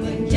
darling.